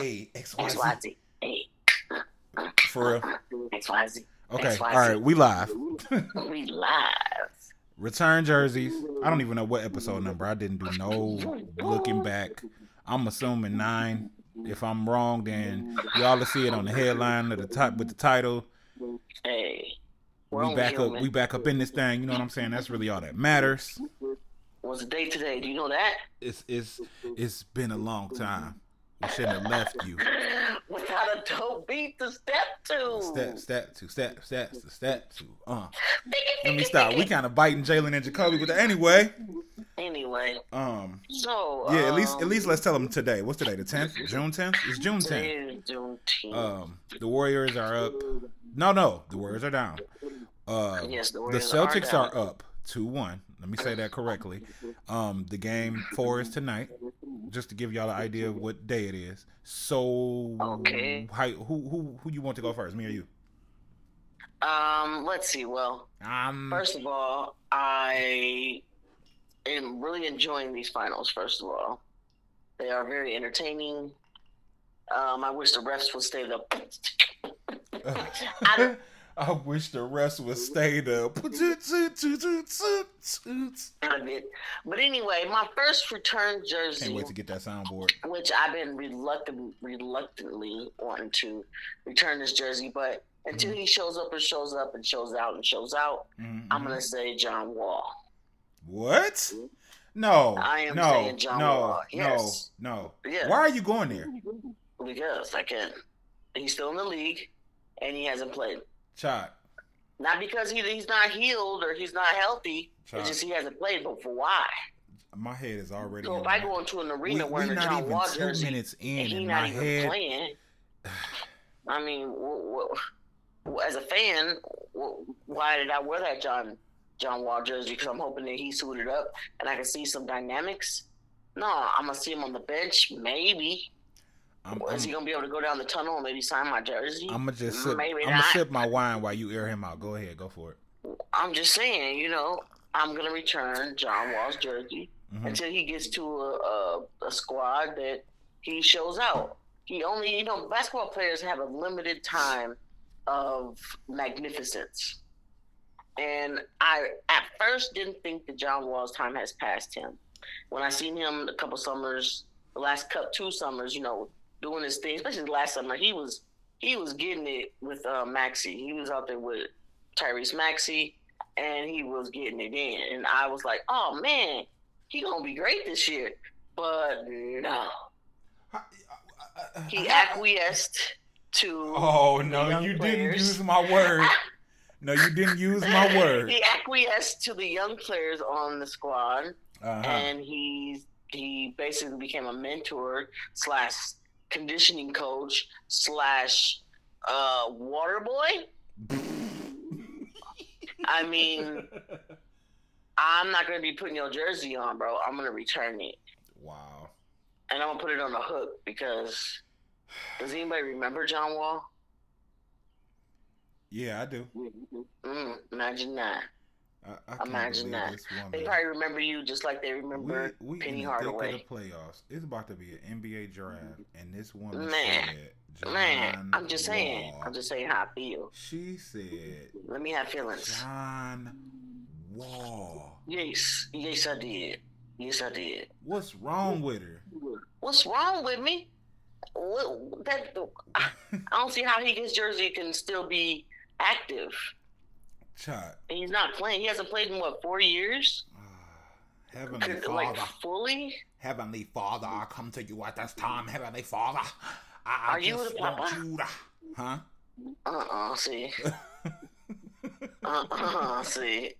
Hey, X Y Z. XYZ. Hey. For real. XYZ. Okay. XYZ. All right. We live. We live. Return jerseys. I don't even know what episode number. I didn't do no looking back. I'm assuming nine. If I'm wrong, then y'all will see it on the headline of the top with the title. Hey. We're We only back up. We back up in this thing. You know what I'm saying? That's really all that matters. What's the date today? Do you know that? It's it's it's been a long time. We shouldn't have left you. Without a dope beat to step to. Step step two step step step two. Uh. Let me stop. We kind of biting Jalen and Jacoby, with but anyway, Anyway, um, so yeah. At least um, at least let's tell them today. What's today? The tenth, June tenth. It's June tenth. June tenth. Um, the Warriors are up. No, no, the Warriors are down. Uh, yes, the, the Celtics down. are up two one. Let me say that correctly. Um, the game four is tonight. Just to give y'all an idea of what day it is. So, Okay. how, who who who you want to go first? Me or you? Um, let's see. Well, Um, first of all, I am really enjoying these finals. First of all, they are very entertaining. Um, I wish the refs would stay the. I- I wish the rest would stay up. But anyway, my first return jersey, Can't wait to get that soundboard. which I've been reluctant, reluctantly wanting to return this jersey, but until Mm-hmm. he shows up and shows up and shows out and shows out, Mhm. I'm gonna say John Wall. What? No. I am no, saying John no, Wall. Yes. No. No. Yeah. Why are you going there? Because I can. He's still in the league, and he hasn't played. Chot. Not because he, he's not healed or he's not healthy. It's just he hasn't played. But for why? My head is already. So if I go into an arena we wearing a not John Wall jersey minutes and in, he's and not my even head. playing, I mean, as a fan, wh- why did I wear that John John Wall jersey? Because I'm hoping that he suited up and I can see some dynamics. No, I'm gonna see him on the bench. Maybe I'm, is he gonna be able to go down the tunnel and maybe sign my jersey? I'm gonna just sip. Maybe I'm gonna sip my wine while you air him out. Go ahead, go for it. I'm just saying, you know, I'm gonna return John Wall's jersey Mhm. until he gets to a, a, a squad that he shows out. He only, you know, basketball players have a limited time of magnificence, and I at first didn't think that John Wall's time has passed him. When I seen him a couple summers, the last cup two summers, you know, doing his thing, especially last summer, he was he was getting it with uh, Maxey. He was out there with Tyrese Maxey, and he was getting it in. And I was like, oh man, he gonna be great this year. But no, he acquiesced to. Oh no, you players. didn't use my word. No, you didn't use my word. He acquiesced to the young players on the squad, Uh-huh. and he he basically became a mentor slash conditioning coach slash uh, water boy. I mean, I'm not gonna be putting your jersey on, bro. I'm gonna return it, wow. and I'm gonna put it on the hook because. Does anybody remember John Wall? Yeah, I do. Mm, imagine that. I, I can't Imagine that. They probably remember you just like they remember we, we Penny Hardaway. the playoffs. It's about to be an NBA draft, mm-hmm. and this woman Man. said, Man, I'm just saying. I'm just saying how I feel. She said, Let me have feelings. John Wall. Yes, yes, I did. Yes, I did. What's wrong with her? What's wrong with me? What, that I don't see how he gets jersey can still be active. Chot. And he's not playing. He hasn't played in what four years? Ah, Heavenly Like Father, fully? Heavenly Father, I come to you at this time, Heavenly Father. I, I Are you the want papa? you to, huh? Uh uh See. Uh uh See.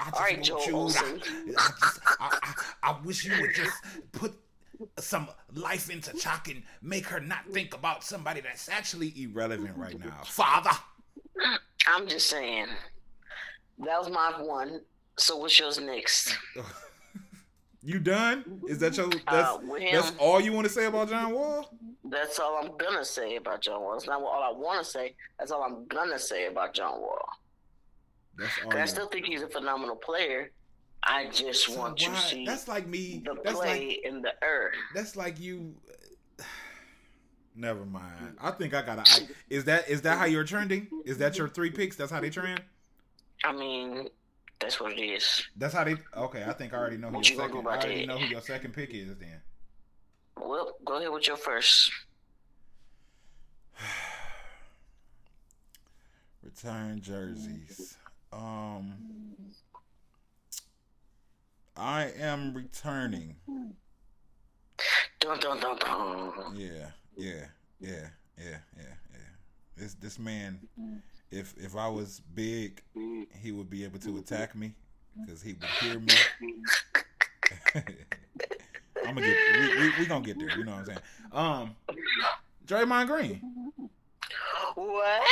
I just All right, Joel Osteen. I, just, I, I, I wish you would just put some life into Chalk and make her not think about somebody that's actually irrelevant right now. Father. I'm just saying. That was my one. So what's yours next? You done? Is that your that's Uh, him, that's all you want to say about John Wall? that's all I'm gonna say about John Wall. It's not all I want to say. That's all I'm gonna say about John Wall. That's all. I still think he's a phenomenal player. I just So want to see That's like me. the That's play like in the earth. that's like you. Never mind. I think I got to. Is that is that how you're trending? Is that your three picks? That's how they trend. I mean, that's what it is. That's how they. Okay, I think I already know who What your you second. I already that? know who your second pick is. Then Well, go ahead with your first. return jerseys. Um, I am returning. Dun dun dun dun. Yeah, yeah, yeah, yeah, yeah, yeah. This this man, if if I was big, he would be able to attack me because he would hear me. I'm gonna get we, we, we gonna get there. You know what I'm saying? Um, Draymond Green. What?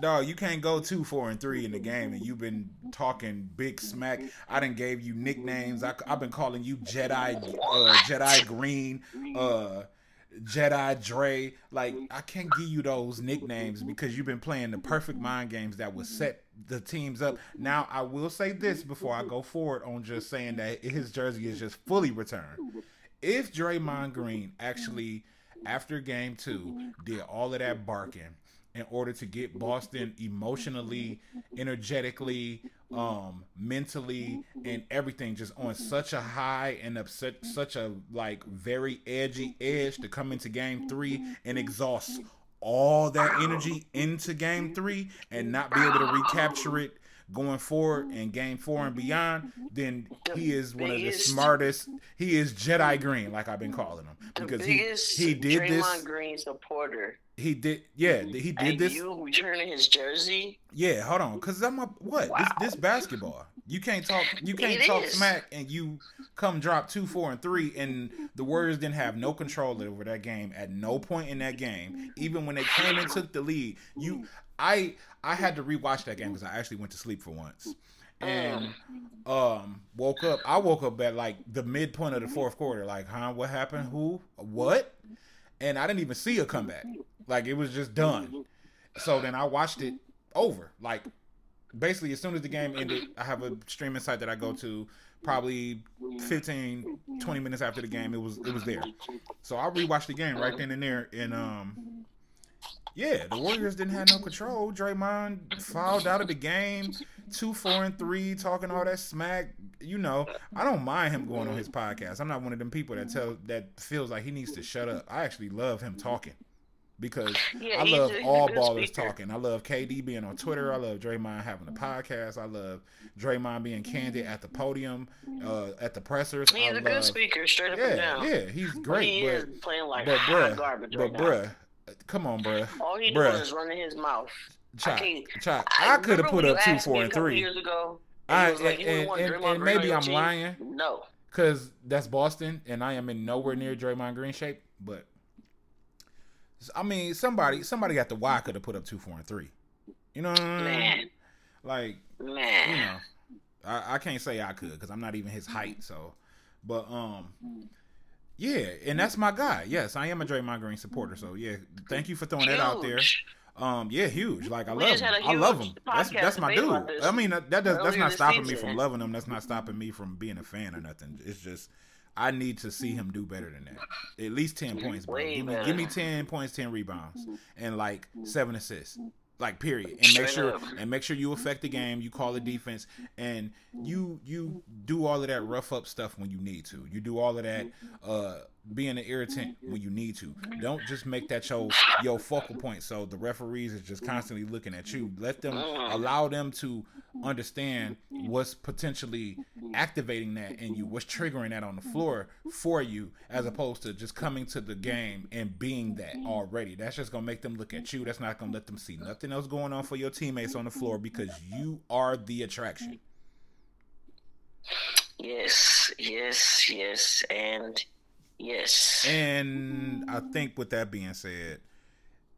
Dog, you can't go two, four, and three in the game, and you've been talking big smack. I didn't gave you nicknames. I, have been calling you Jedi, uh, Jedi Green, uh, Jedi Dre. Like I can't give you those nicknames because you've been playing the perfect mind games that would set the teams up. Now I will say this before I go forward on just saying that his jersey is just fully returned. If Draymond Green actually, after game two, did all of that barking in order to get Boston emotionally, energetically, um, mentally, and everything just on such a high and upset, such a like very edgy edge to come into game three and exhaust all that energy into game three and not be able to recapture it going forward in game four and beyond, then he is one of the smartest. He is Jedi Green, like I've been calling him, because he he did Draymond this. Green supporter. He did, yeah, he did and this. you returning his jersey? Yeah, hold on, cause I'm a what? Wow. This this basketball. You can't talk. You can't It talk is. smack, and you come drop two, four, and three, and the Warriors didn't have no control over that game at no point in that game. Even when they came and took the lead, you, I, I had to rewatch that game because I actually went to sleep for once, and um woke up. I woke up at like the midpoint of the fourth quarter. Like, huh? What happened? Who? What? And I didn't even see a comeback. Like it was just done. So then I watched it over. Like basically as soon as the game ended, I have a streaming site that I go to probably 15 20 minutes after the game it was it was there. So I rewatched the game right then and there and um yeah, the Warriors didn't have no control. Draymond fouled out of the game, two, four, and three, talking all that smack. You know, I don't mind him going on his podcast. I'm not one of them people that tell that feels like he needs to shut up. I actually love him talking because Yeah, I love a- all ballers speaker. talking. I love KD being on Twitter. I love Draymond having a podcast. I love Draymond being candid at the podium, uh, at the pressers. He's I a good speaker, straight up Yeah, and down. yeah, he's great. he But is playing like but bruh, garbage but right now. come on, bruh. All he bruh. doing is running his mouth. Chop, can't- chop. I, could have put up two, four, and three. Years ago, I- and, like, you and- and- and maybe I'm team? lying. No. Cause that's Boston, and I am in nowhere near Draymond Green shape. But I mean, somebody, somebody got the Y could have put up two, four, and three. You know, what I mean? Man, like man. you know, I, I can't say I could because I'm not even his height. So, but um, yeah, and that's my guy. Yes, I am a Draymond Green supporter. So yeah, thank you for throwing that out there. Um, yeah, huge. Like I We love him. I love him. That's that's my dude. I mean, that, that does that's not stopping me from loving him. That's not stopping me from being a fan or nothing. It's just I need to see him do better than that. At least ten points, bro. Give me give me ten points, ten rebounds, and like seven assists. Like period, and make sure and make sure you affect the game. You call the defense, and you you do all of that rough up stuff when you need to. You do all of that uh, being an irritant mm-hmm. when you need to. Mm-hmm. Don't just make that your your focal point. So the referees is just constantly looking at you. Let them uh-huh. allow them to understand what's potentially activating that in you, what's triggering that on the floor for you, as opposed to just coming to the game and being that already. That's just gonna make them look at you. That's not gonna let them see nothing else going on for your teammates on the floor because you are the attraction. Yes, yes, yes, and yes. And I think with that being said,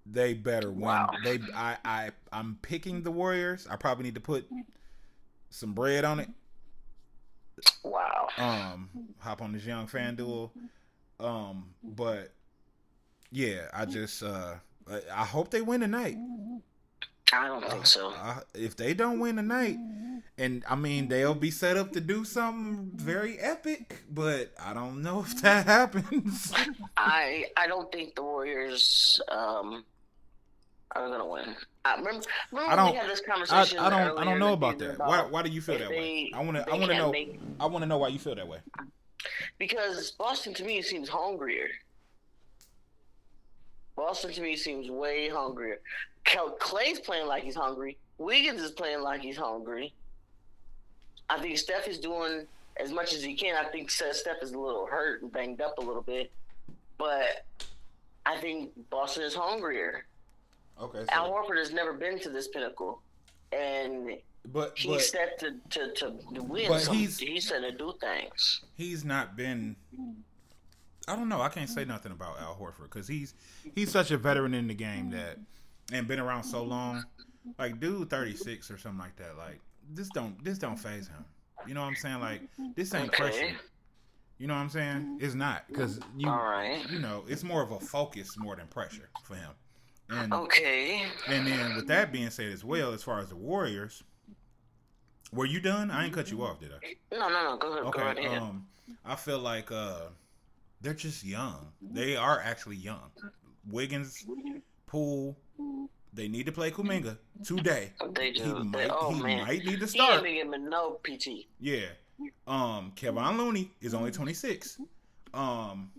they better win. Wow. They I I I'm picking the Warriors. I probably need to put some bread on it. wow. Um hop on this young FanDuel. Um but yeah, I just uh I- hope they win tonight. I don't think so. I, if they don't win tonight and I mean they'll be set up to do something very epic, but I don't know if that happens. I I don't think the Warriors um, are gonna win. I remember, remember I don't. we had this I, conversation. I don't. I don't know in the about that. Why? Why do you feel if that way? I want to. I want to know. make- I want to know why you feel that way. because Boston to me seems hungrier. Boston to me seems way hungrier. Clay's playing like he's hungry. Wiggins is playing like he's hungry. I think Steph is doing as much as he can. I think Steph is a little hurt and banged up a little bit, but I think Boston is hungrier. Okay. Al Horford has never been to this pinnacle, and but he's but set to, to, to win. but some- he's- to do things. he's not been. I don't know. I can't say nothing about Al Horford because he's he's such a veteran in the game that and been around so long. Like dude, thirty six or something like that. Like this don't this don't phase him. You know what I'm saying? Like this ain't Okay. pressure. You know what I'm saying? It's not because you All right. you know it's more of a focus more than pressure for him. And Okay. and then with that being said as well, as far as the Warriors, were you done? I ain't cut you off, did I? No, no, no. Go, ahead. go right Okay. ahead. Um, I feel like uh, they're just young. They are actually young. Wiggins, Poole, they need to play Kuminga today. they He do. They, might, oh he man, might need to he ain't start. giving no PT. Yeah. Um, Kevon Looney is only 26. Um,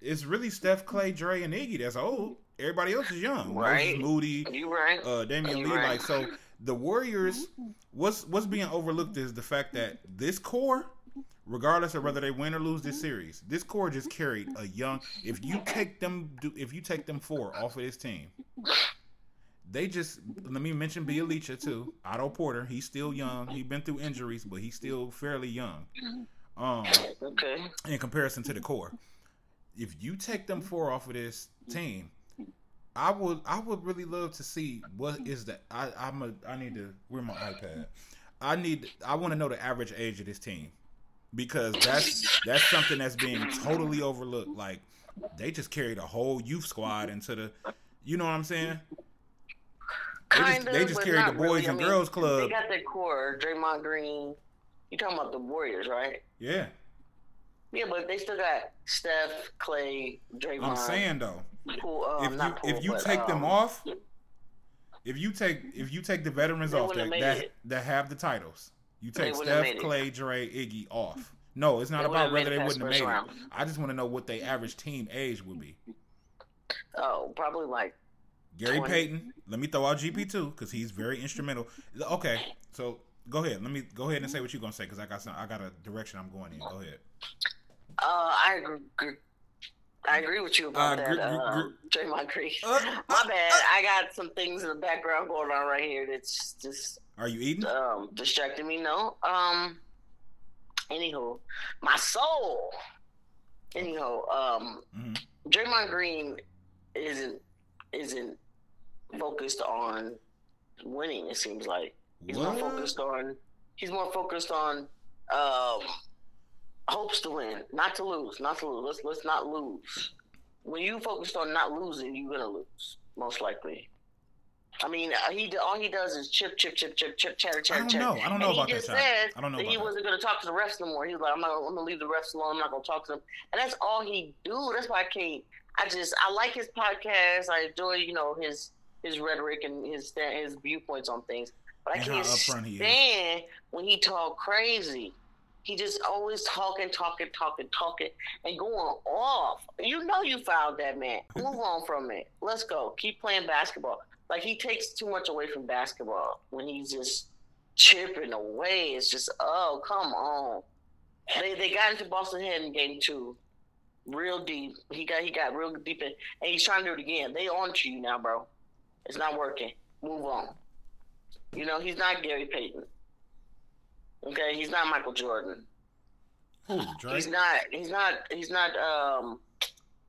it's really Steph, Clay, Dre, and Iggy that's old. Everybody else is young. Right. Moses Moody, You right? uh, Damion Lee. right. Like so, the Warriors. What's what's being overlooked is the fact that this core, regardless of whether they win or lose this series, this core just carried a young. If you take them, if you take them four off of this team, they just let me mention Bjelica too. Otto Porter, he's still young. He's been through injuries, but he's still fairly young. Um, Okay. in comparison to the core. If you take them four off of this team, I would I would really love to see what is the I I'm a I need to where my iPad. I need I want to know the average age of this team because that's that's something that's being totally overlooked. Like they just carried a whole youth squad into the you know what I'm saying? They just, they just carried the boys really. I and mean, girls Club. They got their core. Draymond Green. You talking about the Warriors, right? Yeah, Yeah, but they still got Steph, Clay, Draymond. I'm saying though. Poole, um, if you Poole, if you but, take them um, off, if you take if you take the veterans off that that, it. that have the titles, you take Steph. Clay, Dre, Iggy off. No, it's not They about whether they wouldn't have made it. I just want to know what the average team age would be. Oh, probably like Gary 20. Payton. Let me throw out GP two because he's very instrumental. Okay, so go ahead. Let me go ahead and say what you're gonna say because I got some. I got a direction I'm going in. Go ahead. Uh, I agree. agree- I agree with you about Uh, that. gr- gr- uh, gr- Draymond Green. Uh, My bad. I got some things in the background going on right here that's just Are you eating? um distracting me. No. Um. Anywho, my soul. Anyhow, um, Mhm. Draymond Green isn't isn't focused on winning. It seems like he's What? more focused on he's more focused on um hopes to win, not to lose, not to lose. Let's let's not lose. When you focused on not losing, you're gonna lose most likely. I mean, uh, he all he does is chip, chip, chip, chip, chip, chatter, I chatter, I don't chatter. know. I don't know and about he that. just Shot. said I don't know that he wasn't going to talk to the refs no more. He was like, I'm not. I'm going to leave the refs alone. I'm not going to talk to them. And that's all he do. That's why I can't. I just I like his podcast. I enjoy you know his his rhetoric and his his viewpoints on things. But I And can't upfront he stand when he talk crazy. He just always talking, talking, talking, talking, and going off. You know you fouled that man. Move on from it. Let's go. Keep playing basketball. Like he takes too much away from basketball when he's just chipping away. It's just oh come on. They they got into Boston Head in game two, real deep. He got he got real deep in, and he's trying to do it again. They on to you now, bro. It's not working. Move on. You know he's not Gary Payton. Okay, he's not Michael Jordan. He's not. He's not. He's not. Um,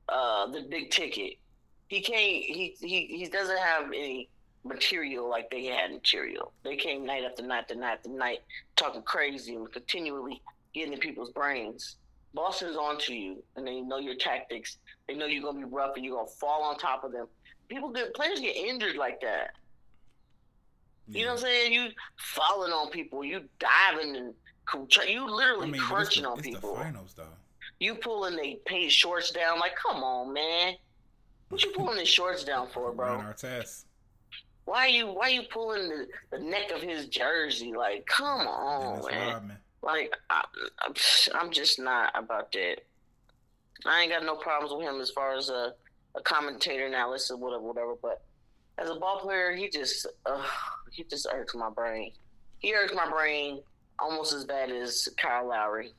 uh, the big ticket. He can't. He he he doesn't have any material like they had material. They came night after night after night after night talking crazy and continually getting in people's brains. Boston's onto you, and they know your tactics. They know you're gonna be rough and you're gonna fall on top of them. People get players get injured like that. You know what I'm saying? You falling on people, you diving and you literally I mean, crunching the, on people. the finals though. You pulling they pay shorts down like, come on, man. What you pulling his shorts down for, bro? Artest. Why are you why are you pulling the, the neck of his jersey? Like, come on, man. Like, I, I'm just not about that. I ain't got no problems with him as far as a, a commentator, analyst, or whatever, whatever. But as a ball player, he just uh, he just irks my brain. He irks my brain almost as bad as Kyle Lowry.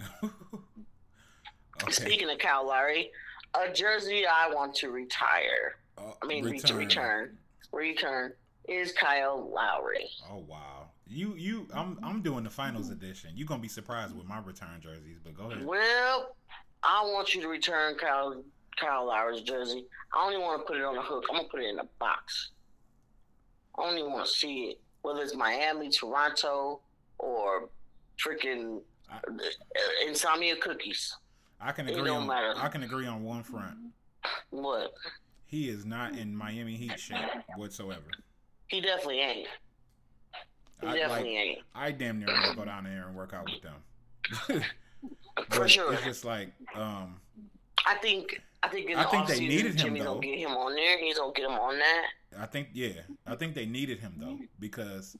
okay. Speaking of Kyle Lowry, a jersey I want to retire. Uh, I mean, return. return, return is Kyle Lowry. Oh wow, you you I'm I'm doing the finals edition. You're gonna be surprised with my return jerseys, but go ahead. Well, I want you to return Kyle Kyle Lowry's jersey. I even want to put it on a hook. I'm gonna put it in a box. I even want to see it, whether it's Miami, Toronto, or freaking I, insomnia cookies. I can agree on. Matter. I can agree on one front. What? He is not in Miami Heat shape whatsoever. He definitely ain't. He I, definitely like, ain't. I damn near want to go down there and work out with them. For sure. It's just like um, I think I think in the I think they needed him Jimmy's though. gonna get him on there. He's gonna get him on that. I think yeah. I think they needed him though because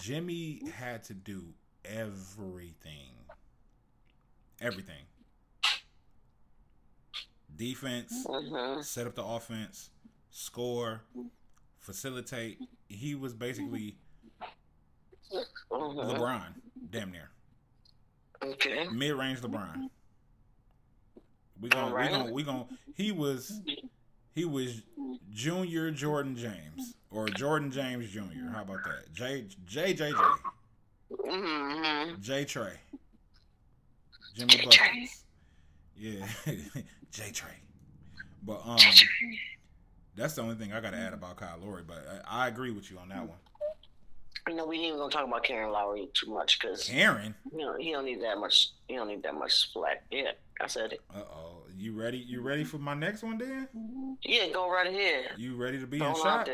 Jimmy had to do everything. Everything. Defense, mm-hmm. set up the offense, score, facilitate. He was basically mm-hmm. LeBron, damn near. Okay. Mid range LeBron. We gonna right. we gonna we gonna he was he was Junior Jordan James or Jordan James Junior. How about that? J J J J. Mm-hmm. J Trey. Jimmy Buckets. Yeah, J Trey. But um, that's the only thing I got to add about Kyle Lowry. But I, I agree with you on that one. You know, we ain't even gonna talk about Karen Lowry too much because Karen. You know, he don't need that much. He don't need that much slack. Yeah, I said it. Uh oh, you ready? You ready for my next one, Dan? Yeah, go right ahead. You ready to be Throw in shock?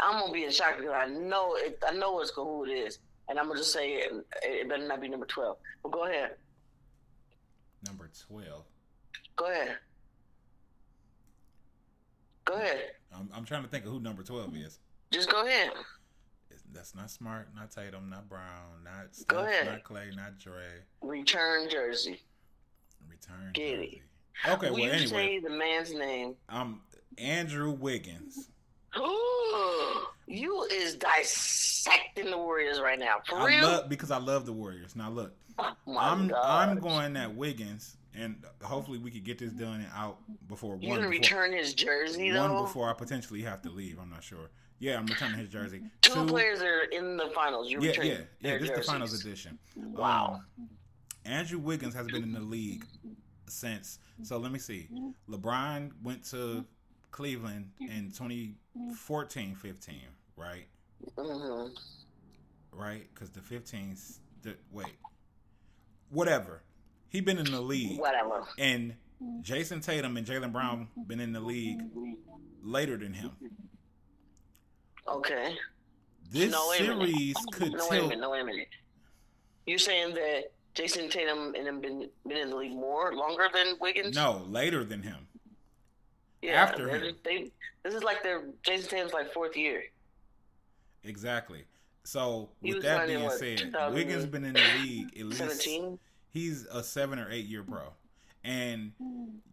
I'm gonna be in shock because I know it. I know it's who it is, and I'm gonna just say it, it better not be number twelve. But go ahead. Number twelve. Go ahead. Go ahead. I'm, I'm trying to think of who number twelve is. Just go ahead. That's not smart, not Tatum, not Brown, not Steph, Go ahead. not Clay, not Dre. Return jersey. Return Get jersey. It. Okay, Will well anyway. say the man's name? Um Andrew Wiggins. Ooh, you is dissecting the Warriors right now. For I real? Love, because I love the Warriors. Now look, oh I'm gosh. I'm going at Wiggins, and hopefully we could get this done and out before you one. gonna return his jersey one though? One before I potentially have to leave. I'm not sure. Yeah, I'm returning his jersey. Two, Two players are in the finals. You yeah, yeah, yeah. This is the finals edition. Wow. Um, Andrew Wiggins has been in the league since. So let me see. LeBron went to Cleveland in 2014, 15, right? Mm-hmm. Right, because the 15s. The, wait, whatever. He been in the league. Whatever. And Jayson Tatum and Jaylen Brown been in the league later than him. Okay. This no, series oh, could no. Wait a minute, no, wait a minute. You're saying that Jayson Tatum and him been been in the league more longer than Wiggins? No, later than him. Yeah, after him. They, this is like their Jayson Tatum's like fourth year. Exactly. So with that being what, said, Wiggins been in the league at least 17? he's a seven or eight year pro. And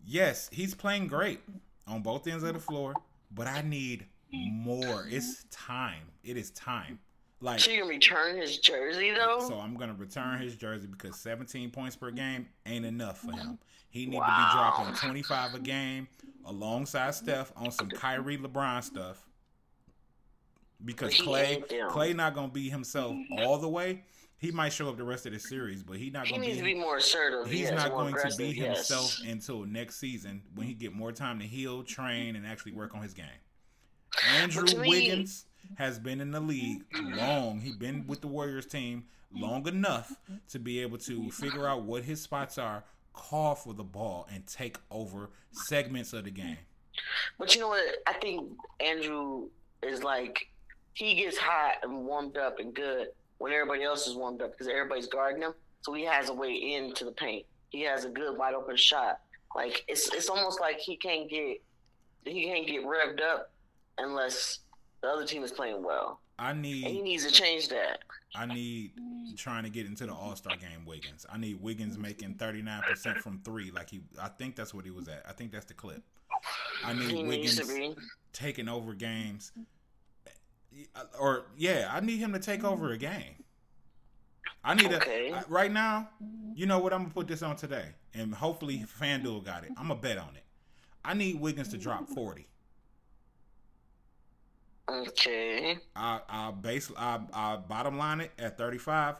yes, he's playing great on both ends of the floor, but I need more. It's time. It is time. Like she you can return his jersey though. So I'm gonna return his jersey because 17 points per game ain't enough for him. He need wow. to be dropping 25 a game alongside Steph on some Kyrie LeBron stuff. Because Clay, Clay not gonna be himself all the way. He might show up the rest of the series, but he not he gonna needs be, to be more assertive. He's yes, not going to be yes. himself until next season when he get more time to heal, train, and actually work on his game. Andrew Wiggins has been in the league long. He's been with the Warriors team long enough to be able to figure out what his spots are, call for the ball, and take over segments of the game. But you know what? I think Andrew is like he gets hot and warmed up and good when everybody else is warmed up because everybody's guarding him. So he has a way into the paint. He has a good wide open shot. Like it's it's almost like he can't get he can't get revved up unless the other team is playing well. I need. And he needs to change that. I need trying to get into the All Star game. Wiggins. I need Wiggins making thirty nine percent from three. Like he, I think that's what he was at. I think that's the clip. I need He Wiggins taking over games, or yeah, I need him to take over a game. I need Okay. a right now. You know what? I'm gonna put this on today, and hopefully FanDuel got it. I'm gonna bet on it. I need Wiggins to drop forty. Okay. I I base I I bottom line it at 35,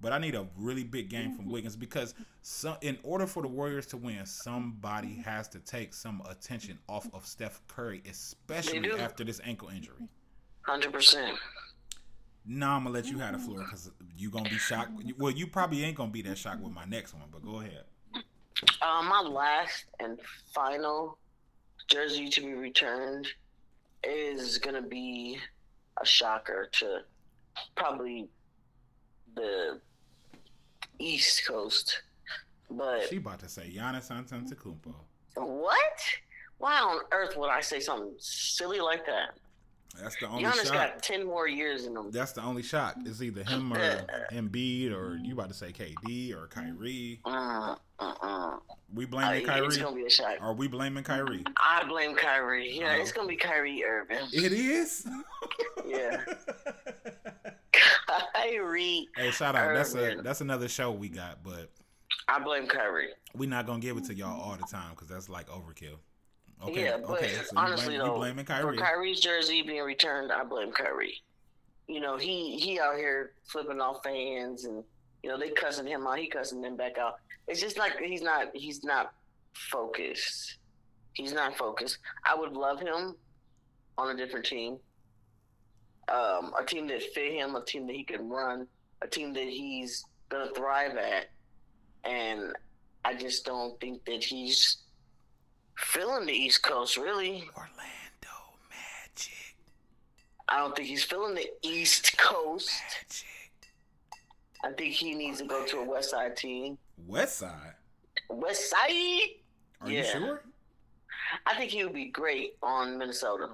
but I need a really big game from mm-hmm. Wiggins because some in order for the Warriors to win, somebody mm-hmm. has to take some attention off of Steph Curry, especially after this ankle injury. Hundred percent. Now I'm gonna let you have the floor mm-hmm. because you gonna be shocked. Well, you probably ain't gonna be that shocked with my next one, but go ahead. Uh, my last and final jersey to be returned is gonna be a shocker to probably the East Coast. But She about to say Giannis Antetokounmpo. what? Why on earth would I say something silly like that? That's the only Giannis shot. got ten more years in him. That's the only shot. It's either him or Embiid or you about to say KD or Kyrie. Uh, uh, uh. We Uh, blaming it's Kyrie. gonna be a shot. Are we blaming Kyrie? I blame Kyrie. Yeah, Oh. it's gonna be Kyrie Irving. It is. Yeah. Kyrie. hey, shout out. That's a that's another show we got, but I blame Kyrie. we not gonna give it to y'all all the time because that's like overkill. Okay. yeah, but okay. So you honestly blame, you though, blaming for Kyrie's jersey being returned, I blame Kyrie. You know, he he out here flipping off fans, and you know they cussing him out. He cussing them back out. It's just like he's not he's not focused. He's not focused. I would love him on a different team. Um, a team that fit him, a team that he can run, a team that he's gonna thrive at. And I just don't think that he's feeling the East Coast really. Orlando Magic. I don't think he's feeling the East Coast. Magic. I think he needs to go to a West Side team. West Side. West Side. Are you Yeah. sure? I think he would be great on Minnesota.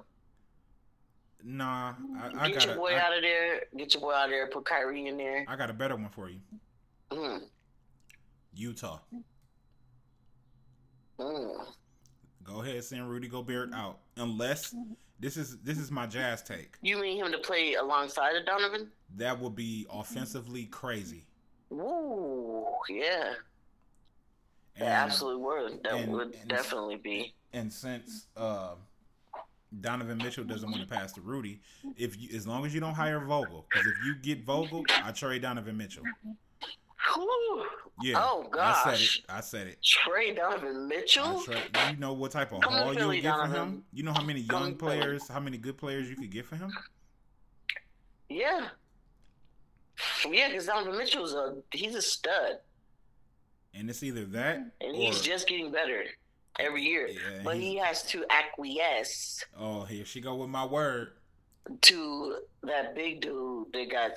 Nah, I, I Get got your boy I, out of there. Get your boy out of there. Put Kyrie in there. I got a better one for you. Mm. Utah. Mm. Go ahead, send Rudy Gobert out. Unless this is this is my jazz take. You mean him to play alongside of Donovan? That would be offensively crazy. Ooh, yeah. And, That absolutely would. That and- would and- definitely be. and since uh, Donovan Mitchell doesn't want to pass to Rudy, if you as long as you don't hire Vogel, because if you get Vogel, I trade Donovan Mitchell. Whew. Yeah. Oh, gosh. I said it. I said it. Trey Donovan Mitchell? I trade, you know what type of Come haul you'll Philly, get for him? You know how many young players, how many good players you could get for him? Yeah. Yeah, because Donovan Mitchell's a he's a stud, And it's either that and or he's just getting better every year. Yeah, but he has to acquiesce oh here she go with my word. to that big dude that got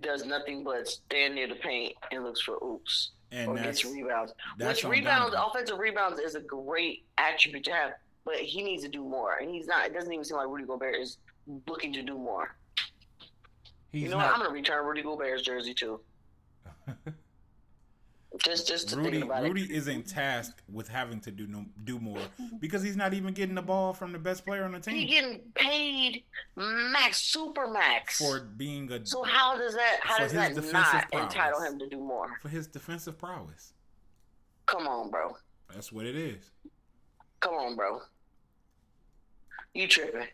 does nothing but stand near the paint and looks for oops And or that's gets rebounds. Which rebounds, Donovan. offensive rebounds, is a great attribute to have, but he needs to do more, and he's not. It doesn't even seem like Rudy Gobert is looking to do more. He's you know not, what? I'm gonna return Rudy Gobert's jersey too. Just, just to Rudy think about Rudy it. isn't tasked with having to do no, do more because he's not even getting the ball from the best player on the He team getting paid max, super max. for being a so how does that? How does that not prowess. entitle him to do more? for his defensive prowess. Come on, bro. That's what it is. Come on, bro. You tripping?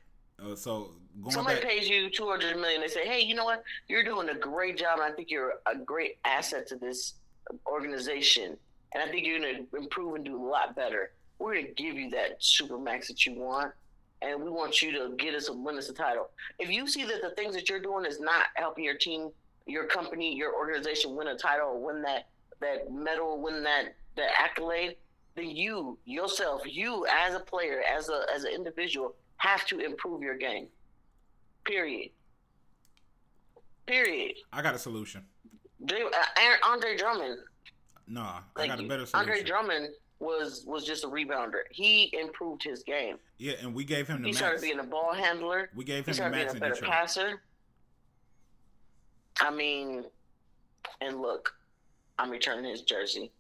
Uh, so going Somebody back, pays you two hundred million. They say, "Hey, you know what? You're doing a great job, and I think you're a great asset to this organization, and I think you're going to improve and do a lot better. We're going to give you that super max that you want, and we want you to get us a win us a title. If you see that the things that you're doing is not helping your team, your company, your organization win a title or win that that medal, win that that accolade, then you yourself, you as a player, as a as an individual, have to improve your game." Period. Period. I got a solution. They, uh, Andre Drummond. Nah, I got a better solution. Andre Drummond was was just a rebounder. He improved his game. yeah, and we gave him the He max. started being a ball handler. we gave He him the started being a better Detroit. passer. I mean, and look, I'm returning his jersey.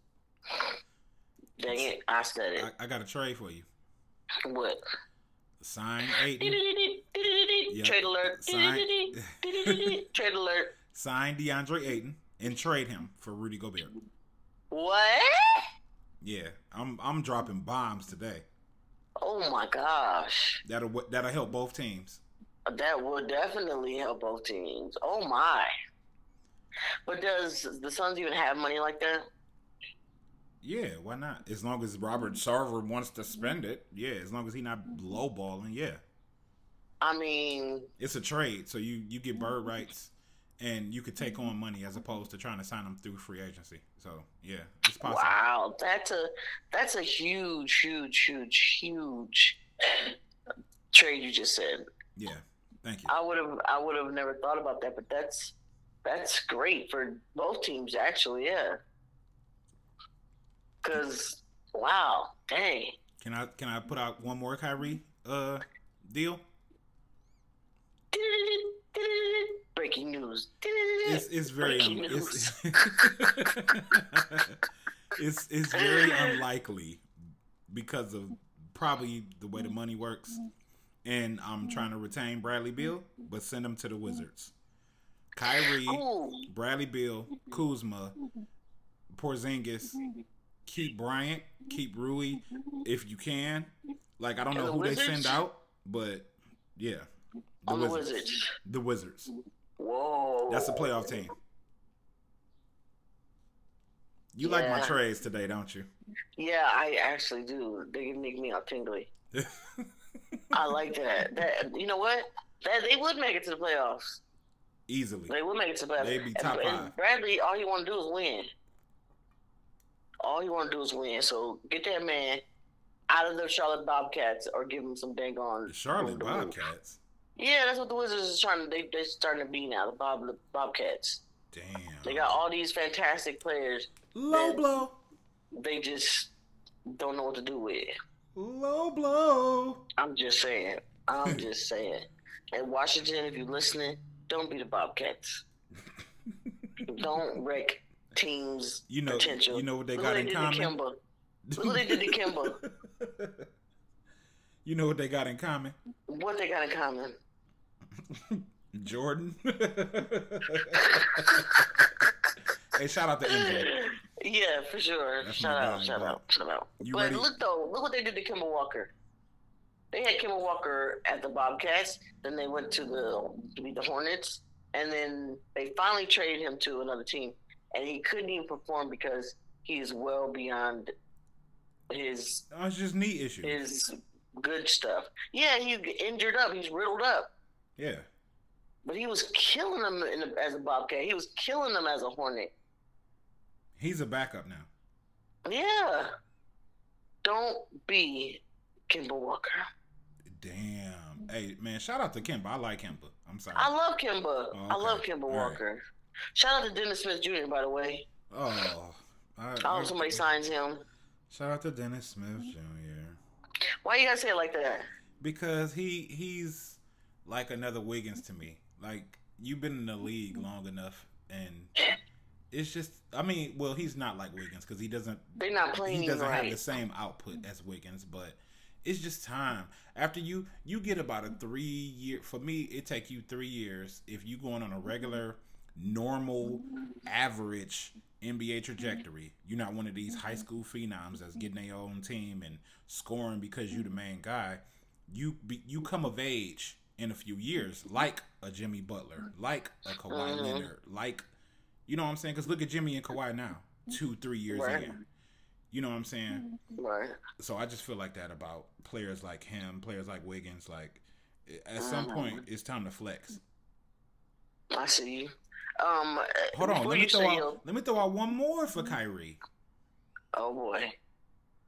Dang it, I said it. I, I got a trade for you. what? Sign Ayton. Yep. Trade alert. Sign, Trade alert. sign DeAndre Ayton and trade him for Rudy Gobert. What? Yeah, I'm I'm dropping bombs today. Oh my gosh. That'll that'll help both teams. That will definitely help both teams. Oh my. But does the Suns even have money like that? Yeah, why not? As long as Robert Sarver wants to spend it, yeah. As long as he not lowballing, yeah. I mean, It's a trade, so you you get bird rights, and you could take on money as opposed to trying to sign them through free agency. So yeah, it's possible. wow, that's a that's a huge, huge, huge, huge trade you just said. Yeah, thank you. I would have I would have never thought about that, but that's that's great for both teams actually, yeah. Cause wow, dang. Can I can I put out one more Kyrie uh deal? Breaking news. It's it's very Breaking un- news. it's, it's it's very unlikely because of probably the way the money works, and I'm trying to retain Bradley Beal, but send him to the Wizards. Kyrie, Bradley Beal, Kuzma, Porzingis, keep Bryant, keep Rui if you can. Like I don't And know the who they send out, but yeah, the on the Wizards. Wizards. The Wizards. Whoa. That's a playoff team. You like my trades today, don't you? Yeah, I actually do. They make me all tingly. I like that. That you know what? That they would make it to the playoffs. Easily. They would make it to the playoffs. They'd be top and, and five. Bradley, all he want to do is win. All you want to do is win. So get that man out of the Charlotte Bobcats or give him some dang on Charlotte over the roof. Bobcats. Yeah, that's what the Wizards is trying to. They they're starting to be now. The Bob the Bobcats. Damn. They got all these fantastic players. low blow. They just don't know what to do with. Low blow. I'm just saying. I'm just saying. And Washington, if you're listening, don't be the Bobcats. don't wreck teams' You know potential. you know what they Look got in they common? did to Kemba. Look what they did to Kemba. you know what they got in common? What they got in common? Jordan. hey, shout out to MJ. Yeah, for sure. That's shout out, guy, shout out, shout out. you but ready? look though, look what they did to Kemba Walker. They had Kemba Walker at the Bobcats, then they went to the to be the Hornets, and then they finally traded him to another team, and he couldn't even perform because he's well beyond his Oh, it's just knee issues. his good stuff. Yeah, he's injured up, he's riddled up, Yeah. but he was killing them in the, as a Bobcat. He was killing them as a Hornet. He's a backup now. Yeah. Don't be Kemba Walker. Damn. Hey, man, shout out to Kemba. I like Kemba. I'm sorry. I love Kemba. Oh, I love Kemba. Walker. Shout out to Dennis Smith Jr. By the way. Oh. I, I hope somebody signs him. Shout out to Dennis Smith Jr. Why you gotta say it like that? Because he he's like another Wiggins to me. Like you've been in the league long enough, and it's just. I mean, well, he's not like Wiggins because he doesn't They're not playing he doesn't have the same output as Wiggins, but it's just time. After you you get about a three year for me, it take you three years if you going on a regular, normal, average NBA trajectory. You're not one of these high school phenoms that's getting their own team and scoring because you're the main guy. You be, you come of age in a few years, like a Jimmy Butler, like a Kawhi Mhm. Leonard, like you know what I'm saying? Because look at Jimmy and Kawhi now, two three years Right. in. You know what I'm saying? Right. So I just feel like that about players like him, players like Wiggins. Like at some Mhm. point, it's time to flex. I see. Um. Hold on, let me throw out. Let me throw out one more for Kyrie. Oh boy,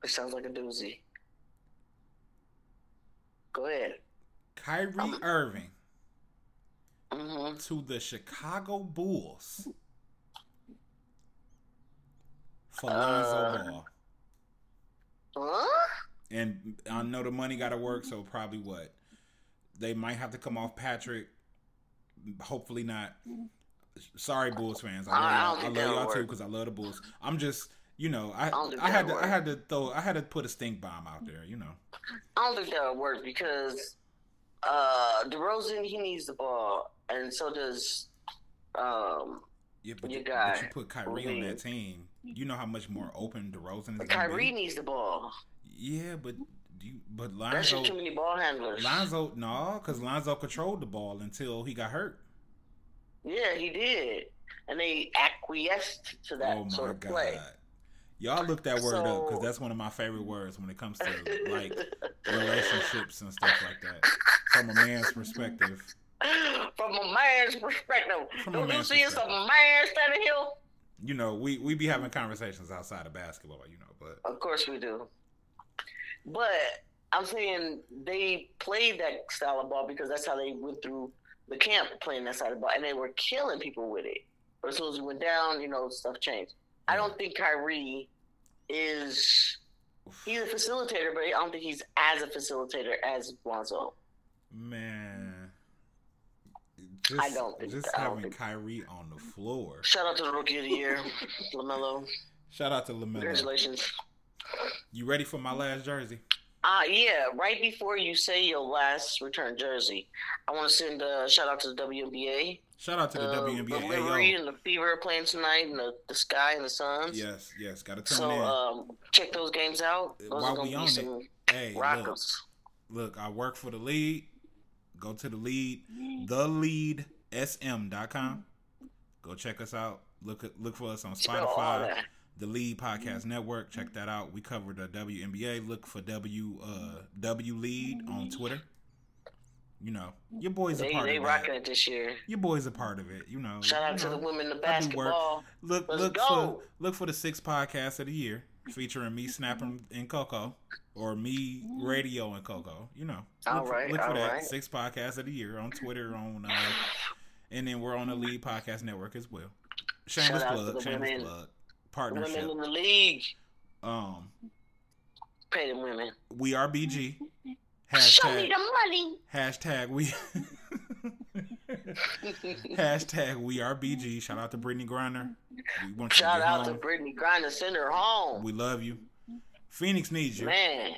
it sounds like a doozy. Go ahead. Kyrie Um, Irving hmm to the Chicago Bulls for Lonzo Uh, Ball. Huh? And I know the money got to work, so probably what they might have to come off Patrick. Hopefully not. Sorry, Bulls fans. I love, I- I don't y'all, I love y'all too because I love the Bulls. I'm just, you know, I don't I had to I had to throw I had to put a stink bomb out there. You know, I don't think that'll work because uh DeRozan he needs the ball, and so does um yeah, but, Your you, guy, but you put Kyrie on that team. You know how much more open DeRozan is. Kyrie be. needs the ball. Yeah, but do you, but That's just too many ball handlers. Lonzo no, because Lonzo controlled the ball until he got hurt. Yeah, he did, and they acquiesced to that oh sort of god. play. Y'all look that word up because that's one of my favorite words when it comes to like relationships and stuff like that. From a man's perspective. From a man's perspective, From don't you see a man standing here? You know, we, we be having conversations outside of basketball, you know, but Of course we do. But I'm saying they played that style of ball because that's how they went through the camp playing that side of the ball, and they were killing people with it. But as soon as we went down, you know, stuff changed. I don't mm. think Kyrie is. He's a facilitator, but I don't think he's as a facilitator as Lonzo. man. Just, I don't think- just don't having think- Kyrie on the floor. Shout out to the rookie of the year, LaMelo. Shout out to LaMelo. Congratulations. You ready for my last jersey? Uh, yeah, right before you say your last return jersey, I want to send a shout out to the WNBA. Shout out to the Uh, WNBA. The Liberty and the Fever playing tonight, and the, the Sky and the Suns. Yes, yes, gotta tune So in. um, check those games out. Those While we be on it, hey, look, rockers. look, I work for the lead. Go to the lead, the leadsm.com. Go check us out. Look at look for us on Spotify. The Lead Podcast Network. Check that out. We cover the WNBA. Look for W uh W Lead on Twitter. You know, your boys a They part they of rocking it this year. Your boys a part of it. You know. Shout out you to the women in basketball. Look, Let's look go. for look for the six podcasts of the year featuring me snapping and Coco or me radio and Coco. You know, look, All for, right, look for that right. six podcasts of the year on Twitter on, uh, and then we're on the Lead Podcast Network as well. Shameless Shout out to plug, shameless women. plug, Women partnership. in the league. Um, Pay them women. we are BG. Show me Hashtag the money. hashtag we. Hashtag we are BG. Shout out to Brittney Griner. We want Shout to out home. to Brittney Griner. Send her home. We love you. Phoenix needs you. Man.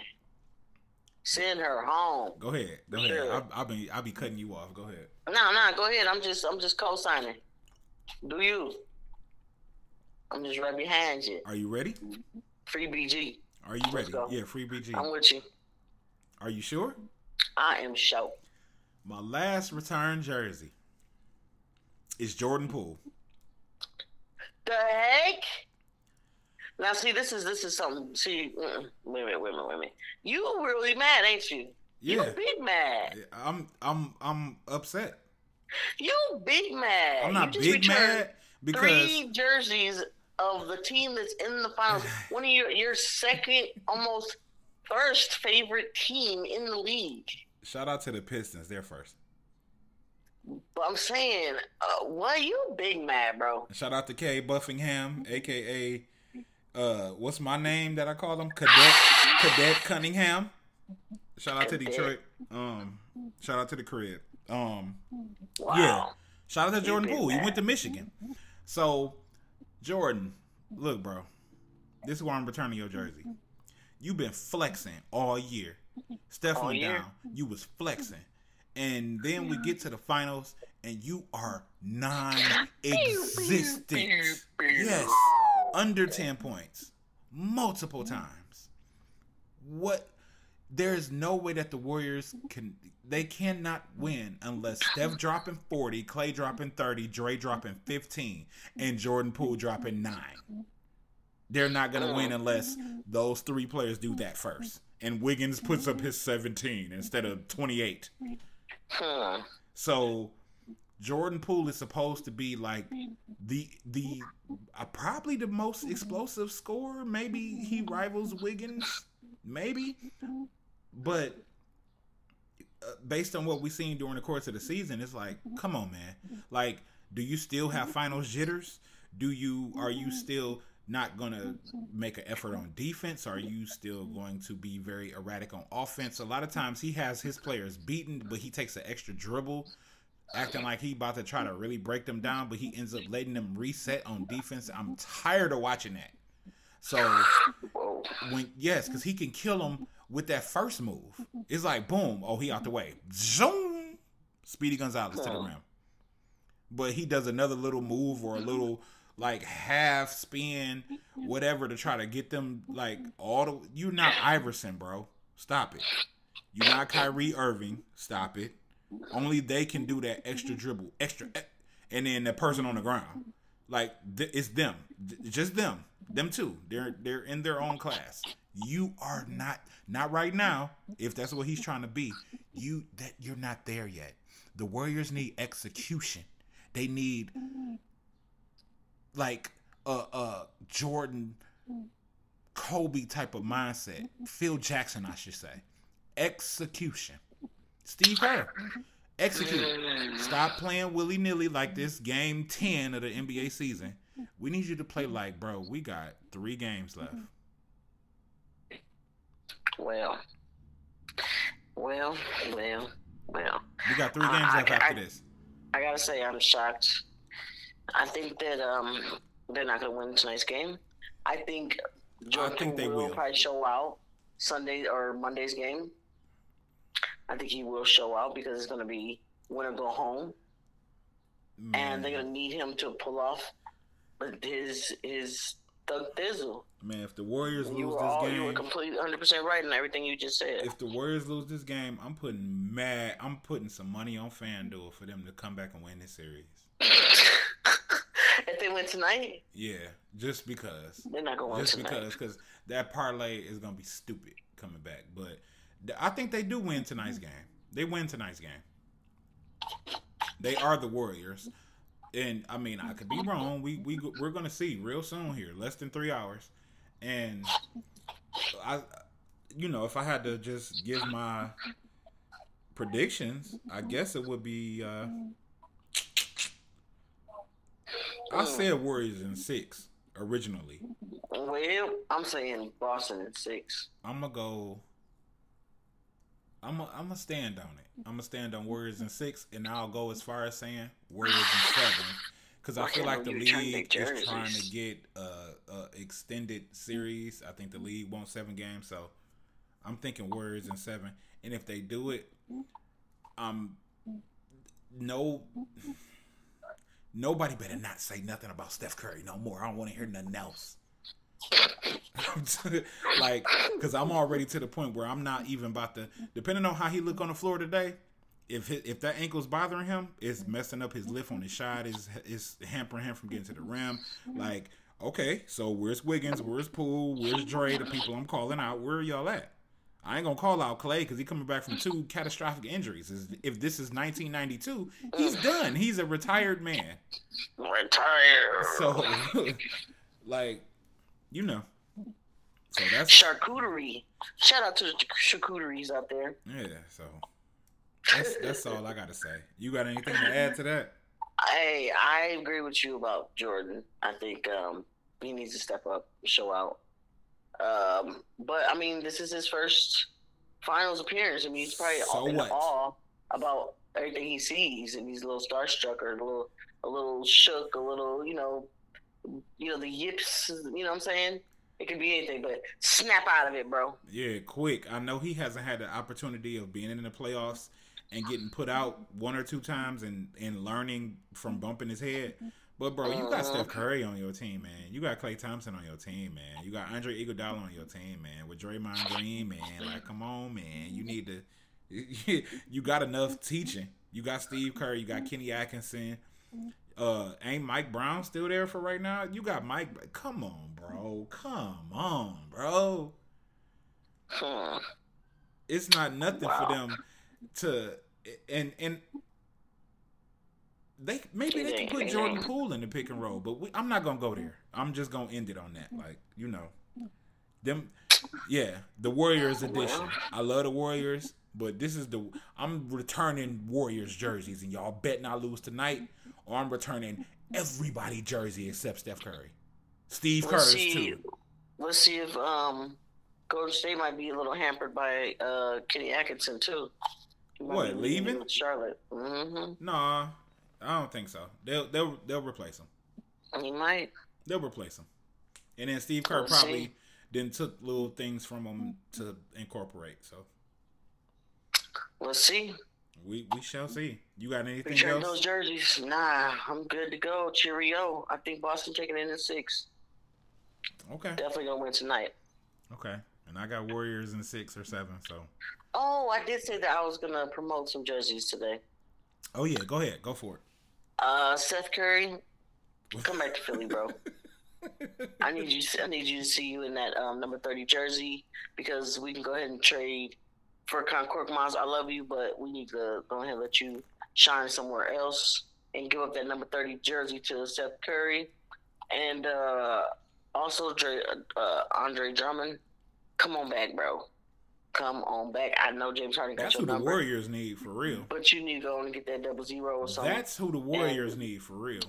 Send her home. Go ahead. Go ahead. Sure. I'll, I'll be I'll be cutting you off. Go ahead. No, no, go ahead. I'm just I'm just co-signing. Do you? I'm just right behind you. Are you ready? Free BG. Are you ready? Yeah, free BG. I'm with you. Are you sure? I am show. My last return jersey is Jordan Poole. The heck? Now see, this is this is something. See, mm, wait a minute, wait a minute, wait a minute. You really mad, ain't you? Yeah. You big mad. I'm I'm I'm upset. You big mad. I'm not big returned mad because Three jerseys of the team that's in the finals. One of your your second, almost first favorite team in the league. shout out to the Pistons. They're first. But I'm saying, uh, what you big mad, bro? Shout out to Kay Buffingham, aka uh what's my name that I call him? Cadet Cadet Cunningham. Shout out to Detroit. Um shout out to the crib. Um Wow. Yeah. Shout out to Jordan Poole. He went to Michigan. So, Jordan, look, bro. This is why I'm returning your jersey. You've been flexing all year. Steph All went year? down. You was flexing. And then we get to the finals and you are non-existent. Yes. Under 10 points. Multiple times. What there's no way that the Warriors can they cannot win unless Steph dropping 40, Klay dropping 30, Dre dropping 15, and Jordan Poole dropping 9. They're not going to win unless those three players do that first. And Wiggins puts up his 17 instead of 28. Hmm. So Jordan Poole is supposed to be like the the uh, probably the most explosive scorer. Maybe he rivals Wiggins. Maybe, but Uh, based on what we've seen during the course of the season, it's like, mm-hmm. come on, man. Like, do you still have mm-hmm. final jitters? Do you are you mm-hmm. still not gonna make an effort on defense? Are you still going to be very erratic on offense? A lot of times he has his players beaten, but he takes an extra dribble, acting like he about to try to really break them down, but he ends up letting them reset on defense. I'm tired of watching that. So when yes, because he can kill them with that first move. It's like boom, oh he out the way, zoom, Speedy Gonzales to the rim. But he does another little move or a little like half spin, whatever, to try to get them like all the. You're not Iverson, bro. Stop it. You're not Kyrie Irving. Stop it. Only they can do that extra dribble, extra, eh, and then the person on the ground. Like it's them, just them, them too. They're they're in their own class. You are not not right now. If that's what he's trying to be, you that you're not there yet. The Warriors need execution. They need like a, Jordan, Kobe type of mindset. Phil Jackson, I should say. Execution. Steve Kerr. Execute. Stop playing willy nilly like this game 10 of the NBA season. We need you to play like, bro, we got three games left. Well, well, well, well. We got three games left I, after I, this. I gotta say, I'm shocked I think that um, they're not to win tonight's game. I think Jordan I think they will, will probably show out Sunday or Monday's game. I think he will show out because it's to be win or go home, Man. and they're going to need him to pull off his his thug thizzle. Man, if the Warriors you lose this all, game, you were completely 100 percent right in everything you just said. If the Warriors lose this game, I'm putting mad. I'm putting some money on FanDuel for them to come back and win this series. if they win tonight? Yeah, just because. They're not going Just tonight. Just because, because that parlay is gonna be stupid coming back. But I think they do win tonight's game. They win tonight's game. They are the Warriors, and I mean I could be wrong. We we we're gonna see real soon here, less than three hours, and I, you know, if I had to just give my predictions, I guess it would be. Uh, I said Warriors in six originally. Well, I'm saying Boston in six. I'm gonna go. I'm gonna, I'm gonna stand on it. I'm gonna stand on Warriors in six, and I'll go as far as saying Warriors in seven, because I feel like the league is trying to get a, a extended series. I think the league wants seven games, so I'm thinking Warriors in seven. And if they do it, um, no Nobody better not say nothing about Steph Curry no more. I don't want to hear nothing else. like, because I'm already to the point where I'm not even about to. Depending on how he look on the floor today, if his, if that ankle's bothering him, it's messing up his lift on his shot. Is is hampering him from getting to the rim. Like, okay, so where's Wiggins? Where's Poole? Where's Dre? The people I'm calling out. Where are y'all at? I ain't gonna call out Klay because he coming back from two catastrophic injuries. If this is 1992, he's done. He's a retired man. Retired. So, like, you know. So that's charcuterie. Shout out to the charcuteries out there. Yeah. So that's that's all I gotta say. You got anything to add to that? Hey, I agree with you about Jordan. I think um, he needs to step up, show out. Um, but I mean, this is his first finals appearance. I mean, he's probably so in what? awe about everything he sees, and he's a little starstruck or a little, a little shook, a little, you know, you know, the yips. You know what I'm saying? It could be anything, but snap out of it, bro. Yeah, quick. I know he hasn't had the opportunity of being in the playoffs and getting put out one or two times and and learning from bumping his head. But bro, you got. Steph mm-hmm. Curry on your team, man. You got Klay Thompson on your team, man. You got Andre Iguodala on your team, man. With Draymond Green, man. Like, come on, man. You need to. you got enough teaching. You got Steve Kerr. You got Kenny Atkinson. Uh, ain't Mike Brown still there for right now? You got Mike. Come on, bro. Come on, bro. It's not nothing wow. for them to and and they maybe they can put Jordan Poole in the pick and roll, but we, I'm not gonna go there. I'm just gonna end it on that. Like you know, them Yeah, the Warriors edition. I love the Warriors, but this is the I'm returning Warriors jerseys, and y'all betting I lose tonight, or I'm returning everybody jersey except Steph Curry, Steve see. too. Let's see if um, Golden State might be a little hampered by uh, Kenny Atkinson too. What, leaving? Charlotte. hmm Nah, I don't think so. They'll they'll they'll replace him. He might. They'll replace him, and then Steve Kerr probably see. then took little things from him to incorporate. So Let's see. We we shall see. You got anything Return else? those jerseys. Nah, I'm good to go. Cheerio. I think Boston taking it in six. Okay, Definitely gonna win tonight. okay. And I got Warriors in six or seven. So Oh, I did say that I was gonna promote some jerseys today. oh yeah, go ahead, go for it. Uh, Seth Curry, come back to Philly, bro. I need you. I need you to see you in that um, number thirty jersey because we can go ahead and trade for Concord Miles. I love you, but we need to go ahead and let you shine somewhere else and give up that number thirty jersey to Seth Curry, and uh, also Dre, uh, Andre Drummond. Come on back, bro. Come on back. I know James Harden got That's your who the Warriors need for real. but you need to go and get that double zero or something, That's who the Warriors need for real.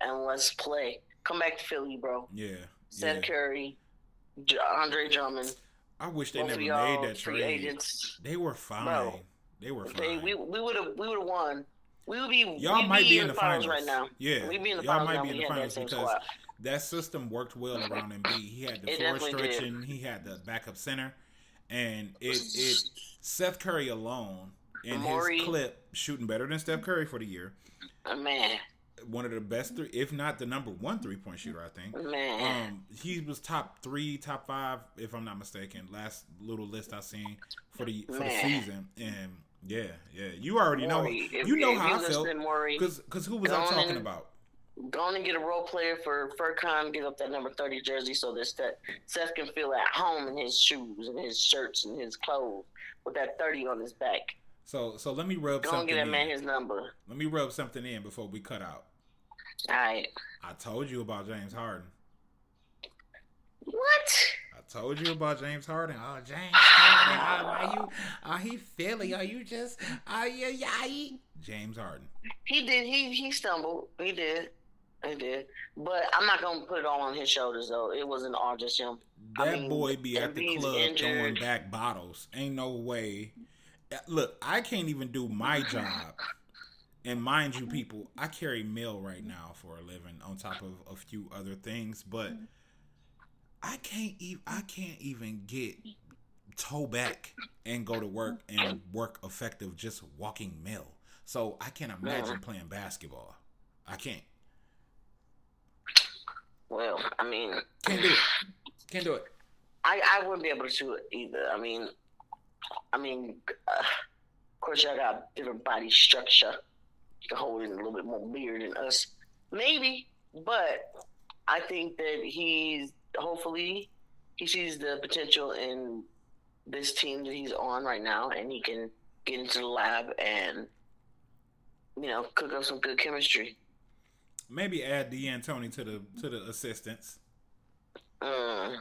and let's play. Come back to Philly, bro. Yeah, Seth yeah. Curry, Andre Drummond. I wish they never made that trade. agents. They were fine. Bro, they were They, fine. we we would have we would have won. We would be Y'all might be, in the finals, finals right now. Yeah, We'd be in the y'all finals might be in the finals that because squad. that system worked well around Embiid. He had the floor definitely did. stretching. He had the backup center, and it it Seth Curry alone in Amori. his clip shooting better than Steph Curry for the year. Man, One of the best three, if not the number one three point shooter, I think. man. Um, he was top three, top five, if I'm not mistaken. Last little list I seen for the for the season, and yeah, yeah, you already know, if- you know how you I felt, Maury, because because who was I talking and- about? go and get a role player for Furkan. Get up that number thirty jersey so that Seth, Seth can feel at home in his shoes and his shirts and his clothes with that thirty on his back. So so let me rub and something get that in. man his number. Let me rub something in before we cut out. All right. I told you about James Harden. What? I told you about James Harden. Oh, James Harden. Oh, are you? Are he Philly? Are you just? Are you? Yeah, James Harden. He did. He he stumbled. He did. He did. But I'm not gonna put it all on his shoulders though. It wasn't all just him. I That mean, boy be at the club throwing back bottles. Ain't no way. Look, I can't even do my job. And mind you, people, I carry mail right now for a living, on top of a few other things. But mm-hmm. I can't even. I can't even get toe back and go to work and work effective just walking mail. So I can't imagine playing basketball. I can't. Well, I mean, Can't do it. Can't do it. I I wouldn't be able to do it either. I mean, I mean, uh, of course, y'all got different body structure. You can hold in a little bit more beard than us, maybe. But I think that he's hopefully he sees the potential in this team that he's on right now, and he can get into the lab and you know cook up some good chemistry. Maybe add D'Antoni to the to the assistants. Mm,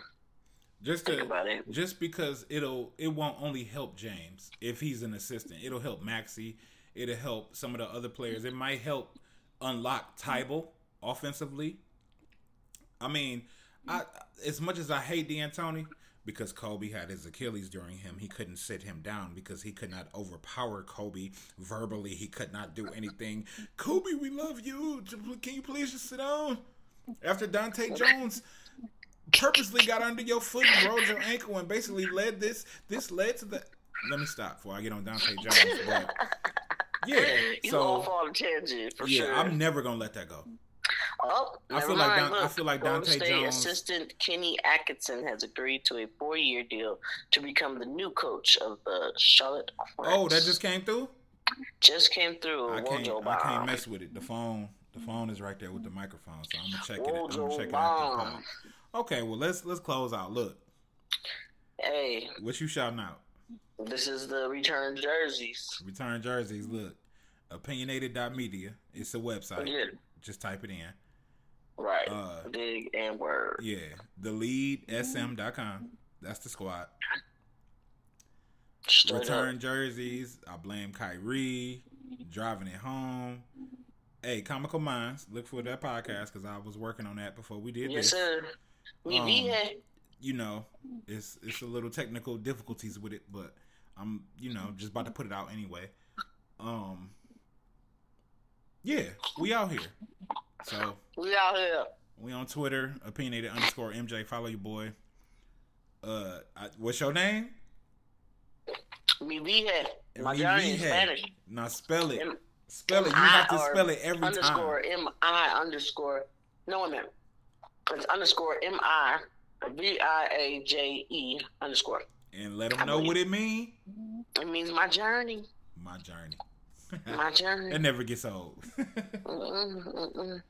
Just to about it. just because it'll it won't only help James if he's an assistant. It'll help Maxey. It'll help some of the other players. It might help unlock Thybulle offensively. I mean, I as much as I hate D'Antoni because Kobe had his Achilles during him, he couldn't sit him down because he could not overpower Kobe verbally. He could not do anything. Kobe, we love you. Can you please just sit down? After Dahntay Jones purposely got under your foot and rolled your ankle and basically led this this led to the let me stop before I get on Dahntay Jones. But yeah, you so off on tangent for yeah, sure. I'm never gonna let that go. Oh, I feel like. Don- I feel like Dahntay State Jones- assistant Kenny Atkinson has agreed to a four-year deal to become the new coach of the Charlotte Hornets. Oh, that just came through. just came through. I can't I can't mess with it. The phone the phone is right there with the microphone, so I'm gonna check it. I'm gonna check it out. The bomb. pod. Okay, well let's let's close out. Look, Hey, what you shouting out? this is the return jerseys. Return jerseys. Look, opinionated.media. It's a website. Yeah, Just type it in. right. Uh, Dig and word. Yeah, the lead sm.com. That's the squad. Straight Return up. jerseys. I blame Kyrie. Driving it home. Hey, Comical Minds, look for that podcast because I was working on that before we did Yes, this. sir. We Um, be here. You know, it's it's a little technical difficulties with it, but I'm you know just about to put it out anyway. Um, yeah, we out here. So We out here. we on Twitter, opinionated underscore MJ. Follow your boy. Uh, I, what's your name? We be here. My Me journey in Spanish. Now spell it. Spell it. You have to spell it every underscore time. M I underscore. No, a minute. It's underscore M I V I A J E underscore. And let them know what it means. It means my journey. My journey. My journey. it never gets old. Mm-mm, mm-mm.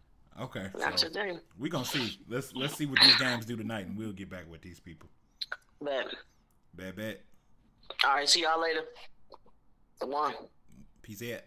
okay, Not so today. we gonna see. Let's let's see what these games do tonight, and we'll get back with these people. But Bad bet. all right, see y'all later. The one. Peace out.